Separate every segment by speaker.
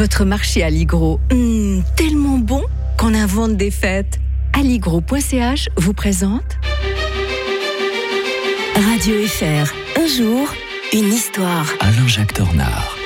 Speaker 1: Votre marché Alligro, hmm, tellement bon qu'on invente des fêtes. Alligro.ch vous présente Radio FR. Un jour, une histoire.
Speaker 2: Alain-Jacques Tornard.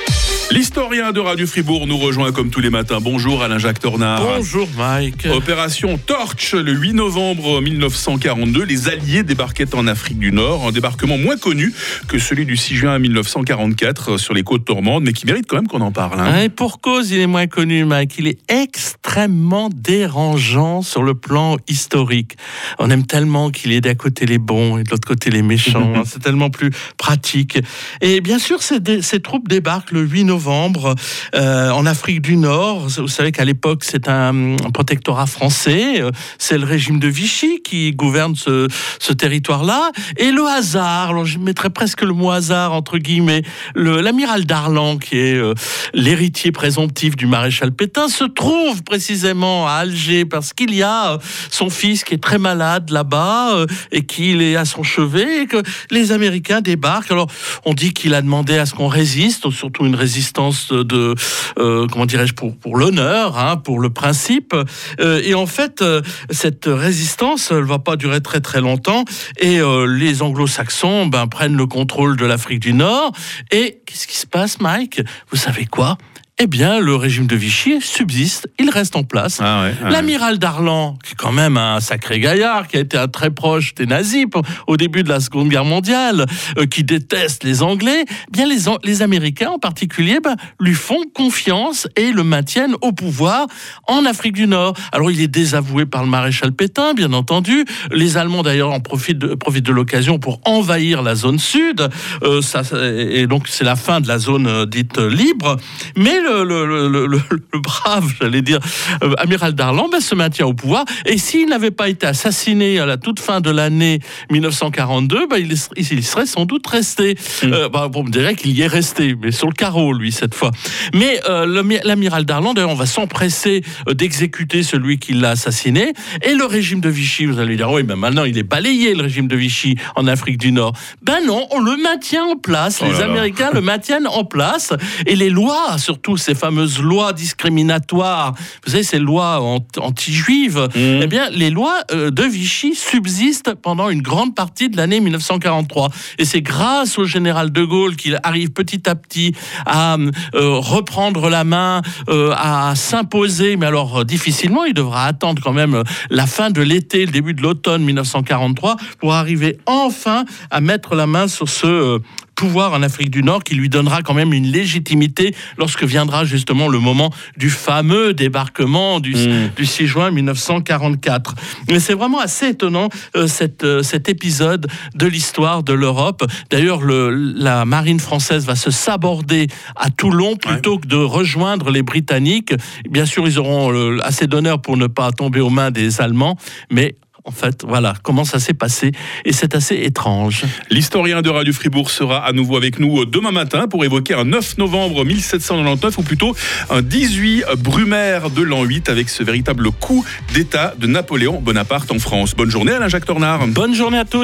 Speaker 3: L'historien de Radio Fribourg nous rejoint comme tous les matins. Bonjour Alain-Jacques Tornard.
Speaker 4: Bonjour Mike.
Speaker 3: Opération Torch le 8 novembre 1942. Les Alliés débarquaient en Afrique du Nord. Un débarquement moins connu que celui du 6 juin 1944 sur les côtes normandes, mais qui mérite quand même qu'on en parle. hein.
Speaker 4: Et pour cause, il est moins connu, Mike. Il est extrêmement dérangeant sur le plan historique. On aime tellement qu'il est d'un côté les bons et de l'autre côté les méchants. hein. C'est tellement plus pratique. Et bien sûr, ces, ces troupes débarquent le 8 novembre euh, en Afrique du Nord. Vous savez qu'à l'époque, c'est un, un protectorat français. Euh, C'est le régime de Vichy qui gouverne ce, territoire-là. Et le hasard, alors je mettrais presque le mot hasard entre guillemets, le- l'amiral Darlan, qui est euh, l'héritier présomptif du maréchal Pétain, se trouve précisément à Alger parce qu'il y a son fils qui est très malade là-bas et qu'il est à son chevet et que les Américains débarquent. Alors on dit qu'il a demandé à ce qu'on résiste, surtout une résistance de euh, comment dirais-je pour pour l'honneur, hein, pour le principe. Euh, et en fait, euh, cette résistance, elle va pas durer très très longtemps. Et les Anglo-Saxons ben, prennent le contrôle de l'Afrique du Nord. Et qu'est-ce qui se passe, Mike? Vous savez quoi? Eh bien, le régime de Vichy subsiste, il reste en place.
Speaker 3: Ah ouais, ah ouais.
Speaker 4: L'amiral Darlan, qui est quand même un sacré gaillard, qui a été un très proche des nazis au début de la Seconde Guerre mondiale, euh, qui déteste les Anglais, eh bien les, Américains en particulier ben, lui font confiance et le maintiennent au pouvoir en Afrique du Nord. Alors il est désavoué par le maréchal Pétain, bien entendu. Les Allemands d'ailleurs en profitent de, profitent de l'occasion pour envahir la zone sud. Euh, ça, et donc c'est la fin de la zone euh, dite libre. Mais le, le- le- le- le- le brave, j'allais dire, euh, amiral Darlan ben, se maintient au pouvoir. Et s'il n'avait pas été assassiné à la toute fin de l'année 1942, ben, il, est- il serait sans doute resté. Euh, ben, on dirait qu'il y est resté, mais sur le carreau, lui, cette fois. Mais euh, l'ami- l'amiral Darlan, d'ailleurs, on va s'empresser d'exécuter celui qui l'a assassiné. Et le régime de Vichy, vous allez dire, oui, mais maintenant, il est balayé, le régime de Vichy, en Afrique du Nord. Ben non, on le maintient en place.
Speaker 3: Oh
Speaker 4: Les. Américains le maintiennent en place. Et les lois, surtout ces fameuses lois discriminatoires, vous savez, ces lois ant- anti-juives,
Speaker 3: Mhm.
Speaker 4: eh bien, les lois euh, de Vichy subsistent pendant une grande partie de l'année 1943. Et c'est grâce au général de Gaulle qu'il arrive petit à petit à euh, reprendre la main, euh, à s'imposer, mais alors euh, difficilement, il devra attendre quand même la fin de l'été, le début de l'automne 1943 pour arriver enfin à mettre la main sur ce pouvoir en Afrique du Nord qui lui donnera quand même une légitimité lorsque viendra justement le moment du fameux débarquement du,
Speaker 3: Mm.
Speaker 4: du 6 juin 1944. Mais c'est vraiment assez étonnant euh, cette, euh, cet épisode de l'histoire de l'Europe. D'ailleurs, le- la marine française va se saborder à Toulon plutôt que de rejoindre les Britanniques. Bien sûr, ils auront euh, assez d'honneur pour ne pas tomber aux mains des Allemands, mais en fait, voilà comment ça s'est passé et c'est assez étrange.
Speaker 3: L'historien de Radio Fribourg sera à nouveau avec nous euh, demain matin pour évoquer un 9 novembre 1799 ou plutôt un 18 Brumaire de l'an 8 avec ce véritable coup d'État de Napoléon Bonaparte en France. Bonne journée Alain-Jacques Tornard.
Speaker 4: Bonne journée à tous.